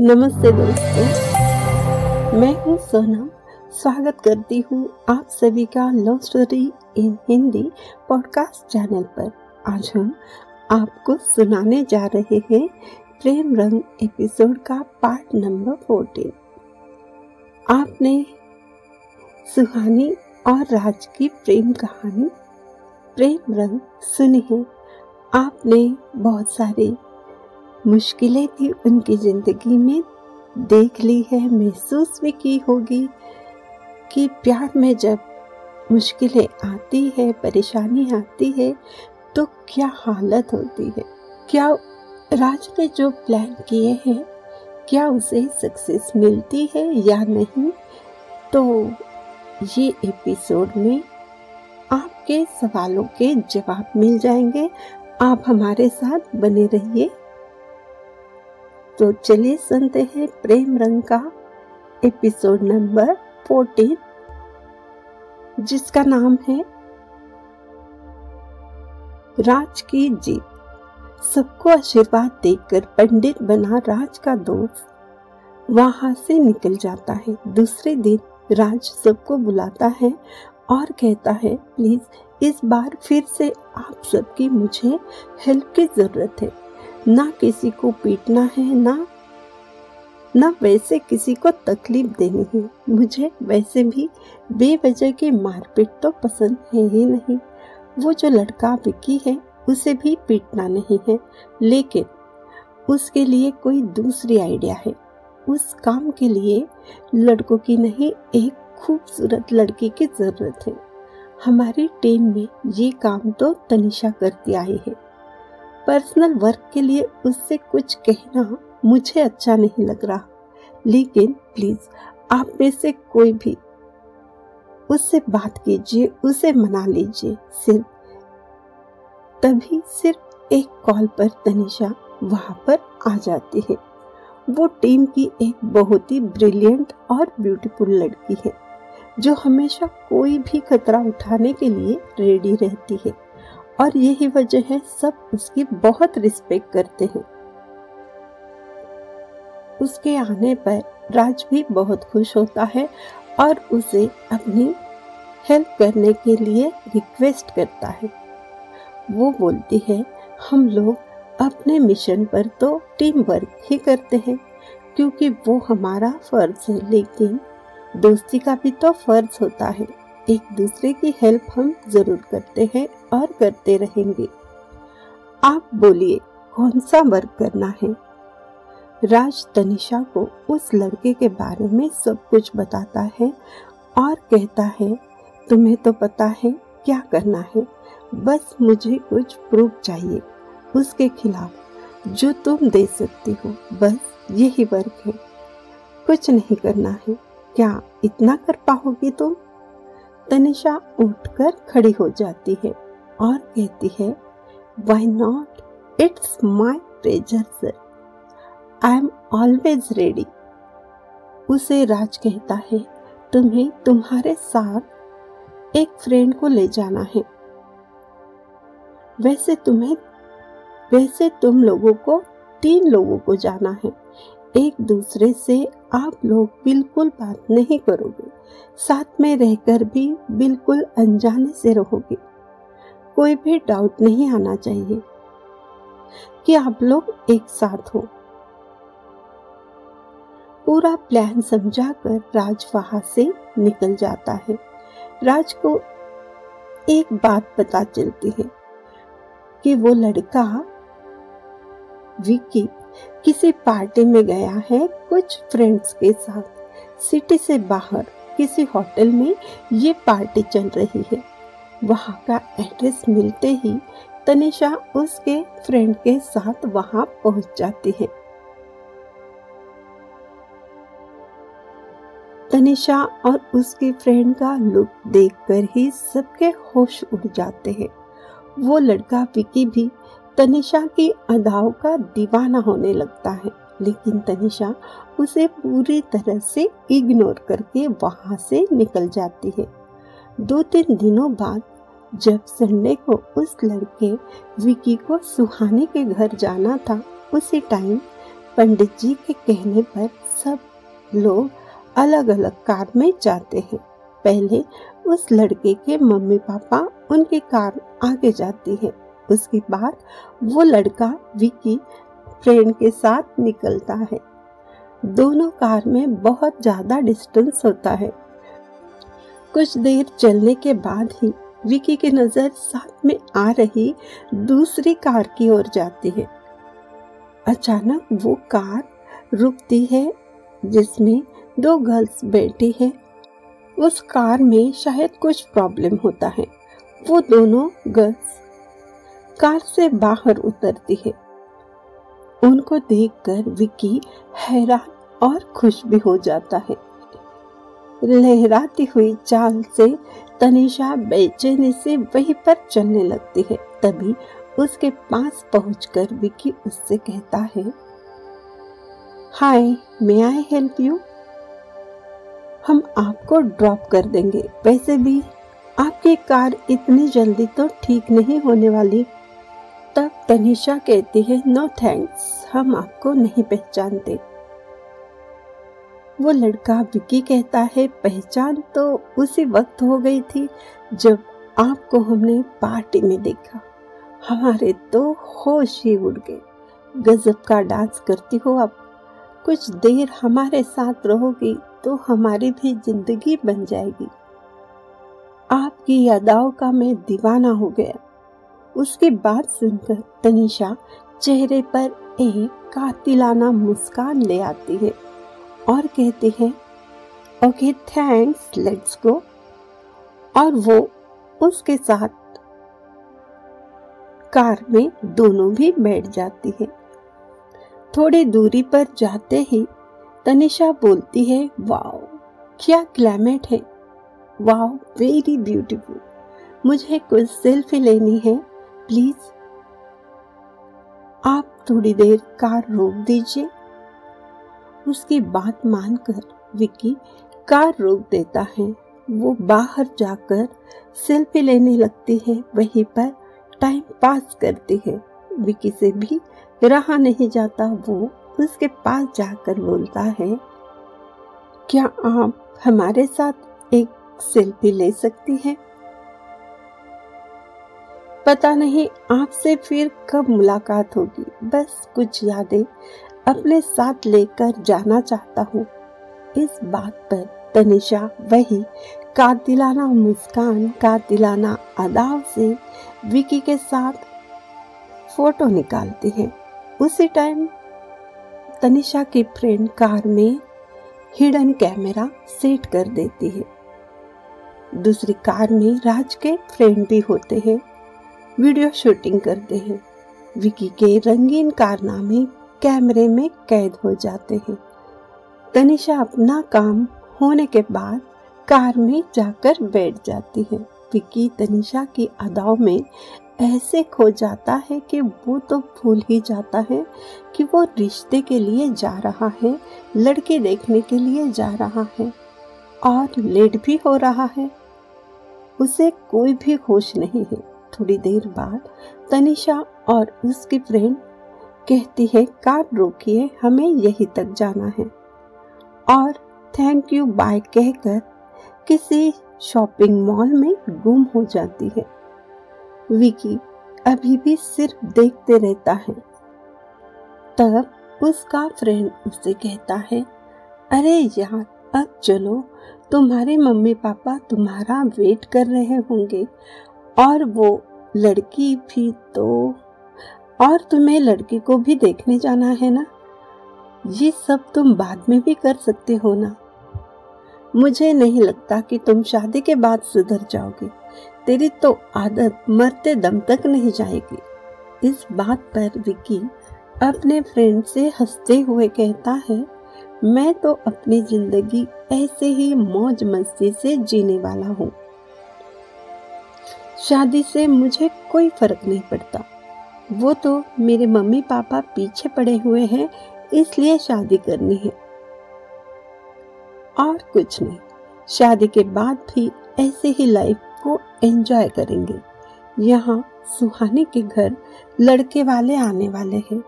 नमस्ते दोस्तों, मैं हूँ सोनम। स्वागत करती हूँ आप सभी का love story in Hindi podcast channel पर। आज हम आपको सुनाने जा रहे हैं प्रेम रंग एपिसोड का पार्ट नंबर फोर्टीन आपने सुहानी और राज की प्रेम कहानी, प्रेम रंग सुनी है। आपने बहुत सारी मुश्किलें भी उनकी ज़िंदगी में। देख ली है, महसूस भी की होगी कि प्यार में जब मुश्किलें आती है, परेशानी आती है तो क्या हालत होती है? क्या राज ने जो प्लान किए हैं, क्या उसे सक्सेस मिलती है या नहीं? तो ये एपिसोड में आपके सवालों के जवाब मिल जाएँगे। आप हमारे साथ बने रहिए। तो चलिए सुनते हैं प्रेम रंग का एपिसोड नंबर फोर्टीन जिसका नाम है राज की जीत। सबको आशीर्वाद देकर पंडित बना राज का दोस्त। वहाँ से निकल जाता है। दूसरे दिन राज सबको बुलाता है और कहता है, प्लीज़ इस बार फिर से आप सबकी मुझे हेल्प की ज़रूरत है। ना किसी को पीटना है, ना ना वैसे किसी को तकलीफ़ देनी है। मुझे वैसे भी बेवजह की मारपीट तो पसंद है ही नहीं। वो जो लड़का विकी है, उसे भी पीटना नहीं है। लेकिन उसके लिए कोई दूसरी आइडिया है। उस काम के लिए लड़कों की नहीं, एक खूबसूरत लड़की की ज़रूरत है। हमारी टीम में ये काम तो तनिषा करती आई है। पर्सनल वर्क के लिए उससे कुछ कहना मुझे अच्छा नहीं लग रहा। लेकिन प्लीज़, आप में से कोई भी, उससे बात कीजिए, उसे मना लीजिए। सिर्फ़, तभी सिर्फ़ एक कॉल पर तनिषा वहाँ पर आ जाती है। वो टीम की एक बहुत ही ब्रिलियंट और ब्यूटीफुल लड़की है, जो हमेशा कोई भी खतरा उठाने के लिए रेडी रहती है। और यही वजह है, सब उसकी बहुत रिस्पेक्ट करते हैं। उसके आने पर राज भी बहुत खुश होता है और उसे अपनी हेल्प करने के लिए रिक्वेस्ट करता है। वो बोलती है, हम लोग अपने मिशन पर तो टीम वर्क ही करते हैं, क्योंकि वो हमारा फ़र्ज़ है, लेकिन दोस्ती का भी तो फ़र्ज़ होता है। एक दूसरे की हेल्प हम ज़रूर करते हैं और करते रहेंगे। आप बोलिए कौन सा वर्क करना है? राज तनिषा को उस लड़के के बारे में सब कुछ बताता है और कहता है, तुम्हें तो पता है क्या करना है। बस मुझे कुछ प्रूफ चाहिए। उसके खिलाफ जो तुम दे सकती हो, बस यही वर्क है। कुछ नहीं करना है। क्या इतना कर पाओगी तुम? तनिषा उठकर खड़ी हो जाती है। और कहती है why not it's my pleasure sir I am always ready उसे राज कहता है, तुम्हें तुम्हारे साथ एक फ्रेंड को ले जाना है। वैसे तुम्हें, वैसे तुम लोगों को, तीन लोगों को जाना है। एक दूसरे से आप लोग बिल्कुल बात नहीं करोगे। साथ में रहकर भी बिल्कुल अनजाने से रहोगे। कोई भी डाउट नहीं आना चाहिए कि आप लोग एक साथ हो। पूरा प्लान समझाकर राज वहाँ से निकल जाता है। राज को एक बात पता चलती है कि वो लड़का विकी किसी पार्टी में गया है कुछ फ्रेंड्स के साथ। सिटी से बाहर, किसी होटल में ये पार्टी चल रही है। वहाँ का एड्रेस मिलते ही तनिषा उसके फ्रेंड के साथ वहाँ पहुँच जाती है। तनिषा और उसके फ्रेंड का लुक देखकर ही सबके होश उड़ जाते हैं। वो लड़का विकी भी तनिषा की अदाओं का दीवाना होने लगता है, लेकिन तनिषा उसे पूरी तरह से इग्नोर करके वहाँ से निकल जाती है। दो तीन दिनों बाद जब संडे को उस लड़के विकी को सुहाने के घर जाना था, उसी टाइम पंडित जी के कहने पर सब लोग अलग अलग कार में जाते हैं। पहले उस लड़के के मम्मी पापा उनकी कार आगे जाती है। उसके बाद वो लड़का विकी फ्रेंड के साथ निकलता है। दोनों कार में बहुत ज़्यादा डिस्टेंस होता है। कुछ देर चलने के बाद ही विकी की नज़र साथ में आ रही दूसरी कार की ओर जाती है। अचानक वो कार रुकती है जिसमें दो गर्ल्स बैठी है। उस कार में शायद कुछ प्रॉब्लम होता है। वो दोनों गर्ल्स कार से बाहर उतरती है। उनको देखकर विकी हैरान और खुश भी हो जाता है। लहराती हुई चाल से तनिषा बेचैनी से वहीं पर चलने लगती है। तभी उसके पास पहुंचकर विकी उससे कहता है, हाय मे आई हेल्प यू हम आपको ड्रॉप कर देंगे। वैसे भी आपकी कार इतनी जल्दी तो ठीक नहीं होने वाली। तब तनिषा कहती है नो थैंक्स हम आपको नहीं पहचानते। वो लड़का विकी कहता है, पहचान तो उसी वक्त हो गई थी जब आपको हमने पार्टी में देखा। हमारे तो होश ही उड़ गए। गजब का डांस करती हो आप। कुछ देर हमारे साथ रहोगी तो हमारी भी ज़िंदगी बन जाएगी। आपकी यादाओं का मैं दीवाना हो गया। उसकी बात सुनकर तनिषा चेहरे पर एक कातिलाना मुस्कान ले आती है। और कहती है ओके थैंक्स लेट्स गो और वो उसके साथ कार में दोनों भी बैठ जाती है। थोड़ी दूरी पर जाते ही तनिषा बोलती है वाओ क्या क्लाइमेट है? वाओ वेरी ब्यूटीफुल मुझे कुछ सेल्फी लेनी है प्लीज़ आप थोड़ी देर कार रोक दीजिए। उसकी बात मानकर विकी कार रोक देता है। वो बाहर जाकर सेल्फी लेने लगती है, वहीं पर टाइम पास करती है। विकी से भी रहा नहीं जाता, वो उसके पास जाकर बोलता है, क्या आप हमारे साथ एक सेल्फी ले सकती हैं? पता नहीं आपसे फिर कब मुलाकात होगी। बस कुछ यादें अपने साथ लेकर जाना चाहता हूँ। इस बात पर तनिषा वही कातिलाना मुस्कान, कातिलाना अदाव से विकी के साथ फ़ोटो निकालती है। उसी टाइम तनिषा की फ्रेंड कार में हिडन कैमरा सेट कर देती है। दूसरी कार में राज के फ्रेंड भी होते हैं। वीडियो शूटिंग करते हैं। विकी के रंगीन कारनामे कैमरे में कैद हो जाते हैं। तनिषा अपना काम होने के बाद कार में जाकर बैठ जाती है। विकी तनिषा की अदाओं में ऐसे खो जाता है कि वो तो भूल ही जाता है कि वो रिश्ते के लिए जा रहा है, लड़के देखने के लिए जा रहा है और लेट भी हो रहा है। उसे कोई भी होश नहीं है। थोड़ी देर बाद तनिषा और उसकी फ्रेंड कहती है, कार रोकिए हमें यहीं तक जाना है। और थैंक यू बाय कहकर किसी शॉपिंग मॉल में गुम हो जाती है। विकी अभी भी सिर्फ़ देखते रहता है। तब उसका फ्रेंड उसे कहता है, अरे यार, अब चलो, तुम्हारे मम्मी पापा तुम्हारा वेट कर रहे होंगे और वो लड़की भी तो और तुम्हें लड़की को भी देखने जाना है ना? ये सब तुम बाद में भी कर सकते हो ना? मुझे नहीं लगता कि तुम शादी के बाद सुधर जाओगे। तेरी तो आदत मरते दम तक नहीं जाएगी। इस बात पर विकी अपने फ्रेंड से हँसते हुए कहता है, मैं तो अपनी ज़िंदगी ऐसे ही मौज मस्ती से जीने वाला हूँ। शादी से मुझे कोई फ़र्क नहीं पड़ता। वो तो मेरे मम्मी पापा पीछे पड़े हुए हैं, इसलिए शादी करनी है। और कुछ नहीं, शादी के बाद भी ऐसे ही लाइफ को एंजॉय करेंगे। यहाँ सुहाने के घर लड़के वाले आने वाले हैं,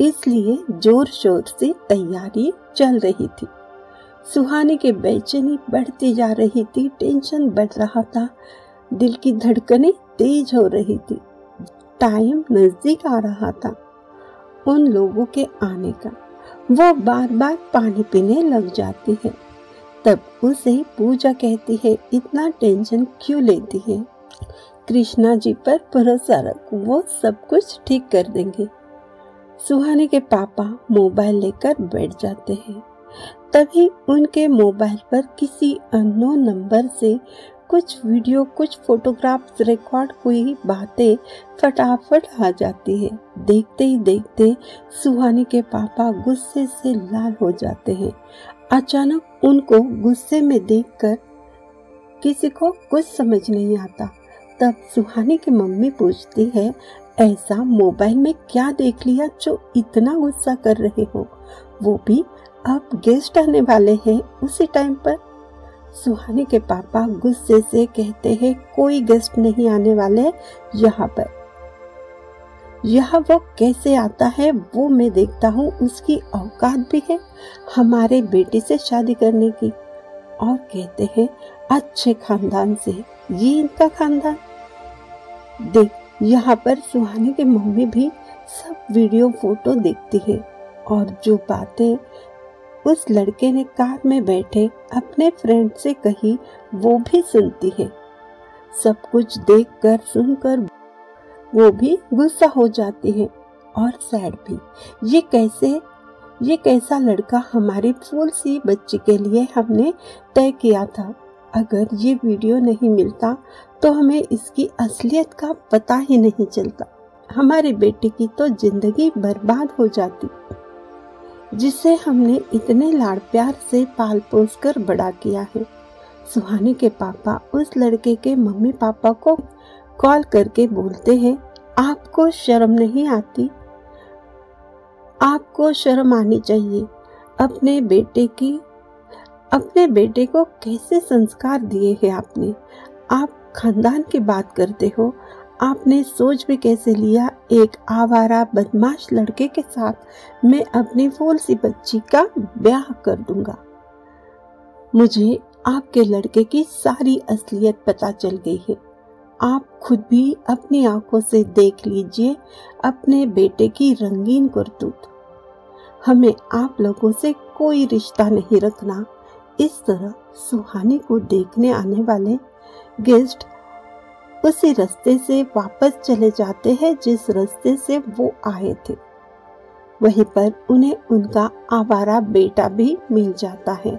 इसलिए ज़ोर शोर से तैयारी चल रही थी। सुहाने की बेचैनी बढ़ती जा रही थी टेंशन बढ़ रहा था, दिल की धड़कनें तेज हो रही थी। टाइम नज़दीक आ रहा था उन लोगों के आने का। वो बार बार पानी पीने लग जाती है। तब उसे पूजा कहती है, इतना टेंशन क्यों लेती है? कृष्णा जी पर भरोसा रख, वो सब कुछ ठीक कर देंगे। सुहानी के पापा मोबाइल लेकर बैठ जाते हैं। तभी उनके मोबाइल पर किसी अननोन नंबर से कुछ वीडियो, कुछ फोटोग्राफ्स रिकॉर्ड हुई बातें फटाफट आ जाती है। देखते ही देखते सुहानी के पापा गुस्से से लाल हो जाते हैं। अचानक उनको गुस्से में देखकर किसी को कुछ समझ नहीं आता। तब सुहानी की मम्मी पूछती है, ऐसा मोबाइल में क्या देख लिया जो इतना गुस्सा कर रहे हो? वो भी अब गेस्ट आने वाले हैं उसी टाइम पर। सुहानी के पापा गुस्से से कहते हैं, कोई गेस्ट नहीं आने वाले यहाँ पर। यह वो कैसे आता है, वो मैं देखता हूँ, उसकी औकात भी है हमारे बेटे से शादी करने की। और कहते हैं, अच्छे खानदान से, ये इनका खानदान। देख, यहाँ पर सुहानी की मम्मी भी सब वीडियो फ़ोटो देखती है और जो बातें उस लड़के ने कार में बैठे अपने फ्रेंड से कही, वो भी सुनती है। सब कुछ देखकर सुनकर वो भी गुस्सा हो जाती है और सैड भी। ये कैसे, ये कैसा लड़का हमारी फूल सी बच्ची के लिए हमने तय किया था? अगर ये वीडियो नहीं मिलता तो हमें इसकी असलियत का पता ही नहीं चलता। हमारी बेटी की तो ज़िंदगी बर्बाद हो जाती। जिसे हमने इतने लाड़ प्यार से पाल पोस कर बड़ा किया है। सुहानी के पापा उस लड़के के मम्मी पापा को कॉल करके बोलते हैं, आपको शर्म नहीं आती? आपको शर्म आनी चाहिए। अपने बेटे की, अपने बेटे को कैसे संस्कार दिए हैं आपने? आप खानदान की बात करते हो आपने सोच भी कैसे लिया? एक आवारा, बदमाश लड़के के साथ मैं अपनी फूल सी बच्ची का ब्याह कर दूँगा। मुझे आपके लड़के की सारी असलियत पता चल गई है। आप खुद भी अपनी आँखों से देख लीजिए अपने बेटे की रंगीन करतूत हमें आप लोगों से कोई रिश्ता नहीं रखना। इस तरह सुहानी को देखने आने वाले गेस्ट उसी रास्ते से वापस चले जाते हैं जिस रास्ते से वो आए थे। वहीं पर उन्हें उनका आवारा बेटा भी मिल जाता है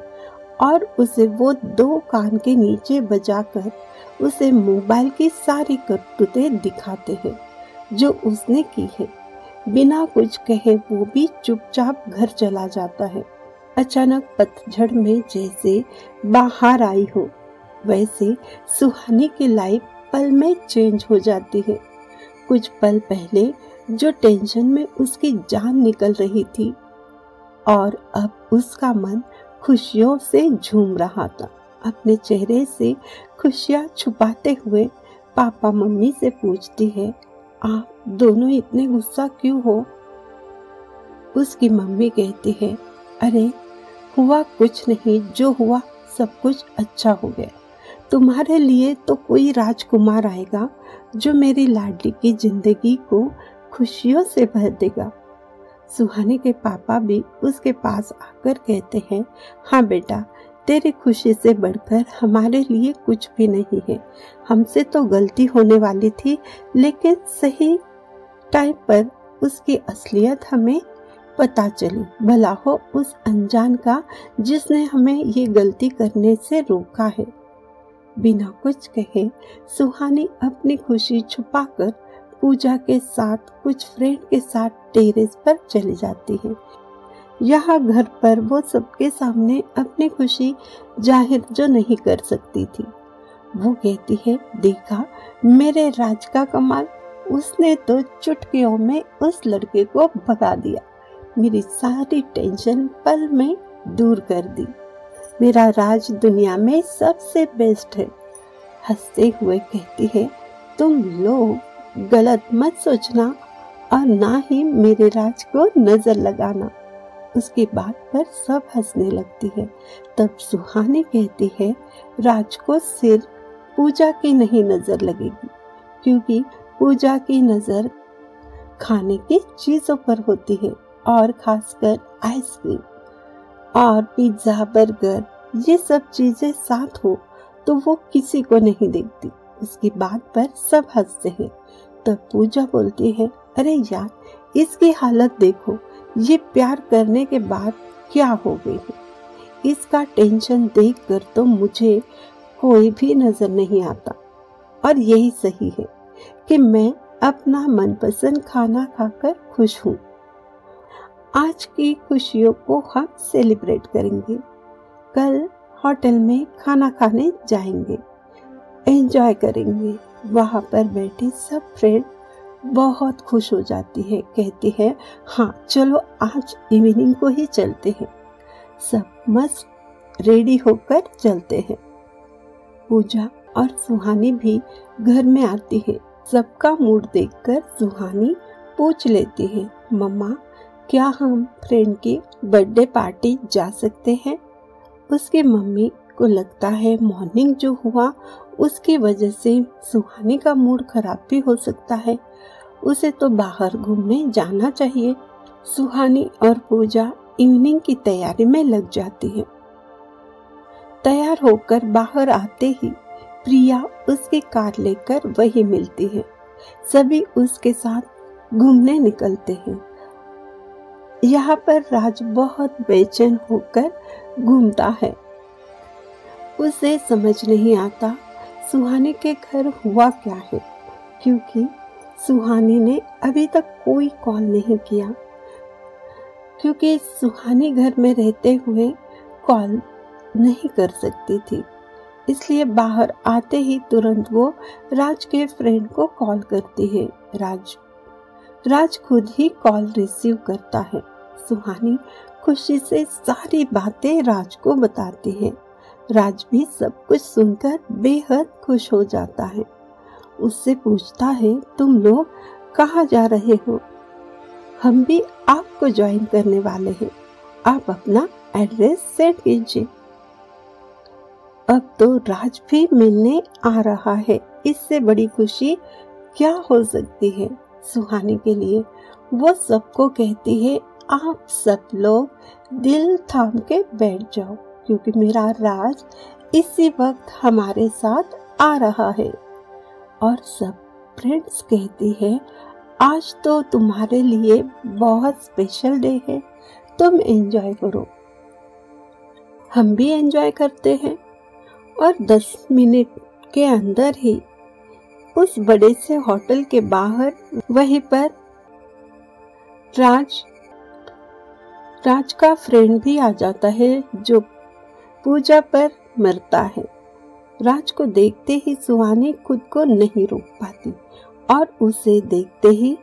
और उसे वो दो कान के नीचे बजाकर उसे मोबाइल की सारी करतूतें दिखाते हैं, जो उसने की है। बिना कुछ कहे वो भी चुपचाप घर चला जाता है। अचानक पतझड़ में जैसे बाहर आई हो, वैसे सुहानी की लाइफ पल में चेंज हो जाती है। कुछ पल पहले जो टेंशन में उसकी जान निकल रही थी, और अब उसका मन खुशियों से झूम रहा था। अपने चेहरे से खुशियाँ छुपाते हुए पापा मम्मी से पूछती है, आप दोनों इतने गुस्सा क्यों हो? उसकी मम्मी कहती है, अरे, हुआ कुछ नहीं, जो हुआ सब कुछ अच्छा हो गया। तुम्हारे लिए तो कोई राजकुमार आएगा जो मेरी लाडली की ज़िंदगी को खुशियों से भर देगा। सुहानी के पापा भी उसके पास आकर कहते हैं हाँ बेटा, तेरी खुशी से बढ़कर हमारे लिए कुछ भी नहीं है। हमसे तो गलती होने वाली थी, लेकिन सही टाइम पर उसकी असलियत हमें पता चली। भला हो उस अनजान का जिसने हमें ये गलती करने से रोका है। बिना कुछ कहे सुहानी अपनी खुशी छुपाकर पूजा के साथ, कुछ फ्रेंड के साथ टेरेस पर चली जाती है। यहाँ घर पर वो सबके सामने अपनी खुशी ज़ाहिर जो नहीं कर सकती थी। वो कहती है, देखा, मेरे राज का कमाल, उसने तो चुटकियों में उस लड़के को भगा दिया। मेरी सारी टेंशन पल में दूर कर दी। मेरा राज दुनिया में सबसे बेस्ट है। हँसते हुए कहती है, तुम लोग गलत मत सोचना और ना ही मेरे राज को नज़र लगाना। उसकी बात पर सब हंसने लगती है। तब सुहानी कहती है, राज को सिर्फ़ पूजा की नहीं नज़र लगेगी, क्योंकि पूजा की नज़र खाने की चीज़ों पर होती है और खासकर आइसक्रीम और पिज्जा बर्गर ये सब चीज़ें साथ हो तो वो किसी को नहीं देखती। इसकी बात पर सब हँसते हैं। तब पूजा बोलती है, अरे यार, इसकी हालत देखो, ये प्यार करने के बाद क्या हो गई है? इसका टेंशन देखकर तो मुझे कोई भी नज़र नहीं आता। और यही सही है कि मैं अपना मनपसंद खाना खाकर खुश हूँ। आज की खुशियों को हम सेलिब्रेट करेंगे। कल होटल में खाना खाने जाएँगे। एंजॉय करेंगे। वहाँ पर बैठे सब फ्रेंड बहुत खुश हो जाती है, कहती है हाँ चलो आज इवनिंग को ही चलते हैं। सब मस्त रेडी होकर चलते हैं। पूजा और सुहानी भी घर में आती है। सबका मूड देखकर सुहानी पूछ लेती है, मम्मा क्या हम फ्रेंड की बर्थडे पार्टी जा सकते हैं? उसके मम्मी को लगता है मॉर्निंग जो हुआ, उसकी वजह से सुहानी का मूड खराब भी हो सकता है। उसे तो बाहर घूमने जाना चाहिए। सुहानी और पूजा इवनिंग की तैयारी में लग जाती है। तैयार होकर बाहर आते ही प्रिया उसकी कार लेकर वही मिलती है। सभी उसके साथ घूमने निकलते हैं। यहाँ पर राज बहुत बेचैन होकर घूमता है। उसे समझ नहीं आता सुहानी के घर हुआ क्या है, क्योंकि सुहानी ने अभी तक कोई कॉल नहीं किया। क्योंकि सुहानी घर में रहते हुए कॉल नहीं कर सकती थी, इसलिए बाहर आते ही तुरंत वो राज के फ्रेंड को कॉल करती है। राज राज खुद ही कॉल रिसीव करता है। सुहानी खुशी से सारी बातें राज को बताती है। राज भी सब कुछ सुनकर बेहद खुश हो जाता है। उससे पूछता है, तुम लोग कहाँ जा रहे हो? हम भी आपको ज्वाइन करने वाले हैं। आप अपना एड्रेस सेंड कीजिए। अब तो राज भी मिलने आ रहा है। इससे बड़ी खुशी क्या हो सकती है? सुहानी के लिए। वो सबको कहती है, आप सब लोग दिल थाम के बैठ जाओ, क्योंकि मेरा राज इसी वक्त हमारे साथ आ रहा है। और सब फ्रेंड्स कहती है, आज तो तुम्हारे लिए बहुत स्पेशल डे है, तुम एंजॉय करो। हम भी एंजॉय करते हैं। और दस मिनट के अंदर ही उस बड़े से होटल के बाहर, वहीं पर राज राज का फ्रेंड भी आ जाता है जो पूजा पर मरता है। राज को देखते ही सुहानी खुद को नहीं रोक पाती और उसे देखते ही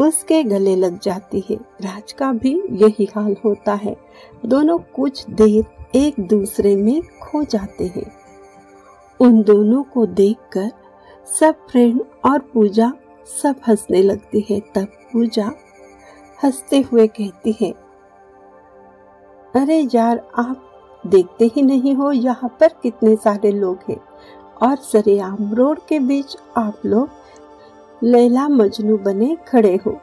उसके गले लग जाती है। राज का भी यही हाल होता है। दोनों कुछ देर एक दूसरे में खो जाते हैं। उन दोनों को देखकर सब फ्रेंड और पूजा सब हंसने लगती है। तब पूजा हँसते हुए कहती है, अरे यार, आप देखते ही नहीं हो यहाँ पर कितने सारे लोग हैं और सरेआम रोड के बीच आप लोग लैला मजनू बने खड़े हो।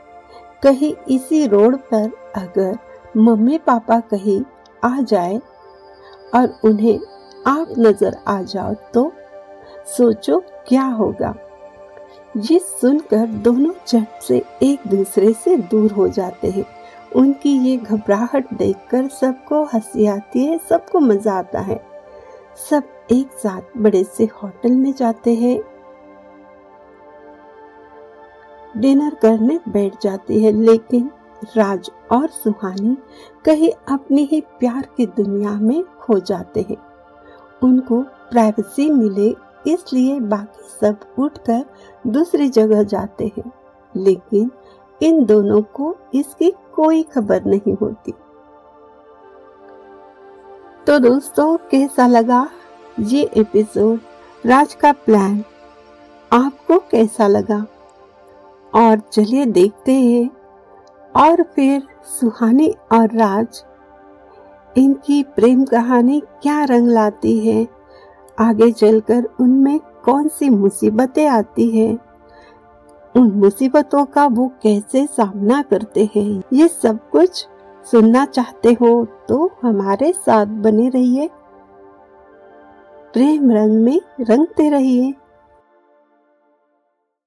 कहीं इसी रोड पर अगर मम्मी पापा कहीं आ जाए और उन्हें आप नज़र आ जाओ तो सोचो क्या होगा। ये सुनकर दोनों झट से एक दूसरे से दूर हो जाते हैं। उनकी ये घबराहट देखकर सबको हँसी आती है, सबको मज़ा आता है। सब एक साथ बड़े से होटल में जाते हैं। डिनर करने बैठ जाती है, लेकिन राज और सुहानी कहीं अपनी ही प्यार की दुनिया में खो जाते हैं। उनको प्राइवेसी मिले, इसलिए बाकी सब उठकर दूसरी जगह जाते हैं। लेकिन इन दोनों को इसकी कोई खबर नहीं होती। तो दोस्तों, कैसा लगा ये एपिसोड राज का प्लान आपको कैसा लगा? और चलिए देखते हैं। और फिर सुहानी और राज इनकी प्रेम कहानी क्या रंग लाती है? आगे चलकर उनमें कौन सी मुसीबतें आती है? उन मुसीबतों का वो कैसे सामना करते हैं? ये सब कुछ सुनना चाहते हो तो हमारे साथ बने रहिए। प्रेम रंग में रंगते रहिए।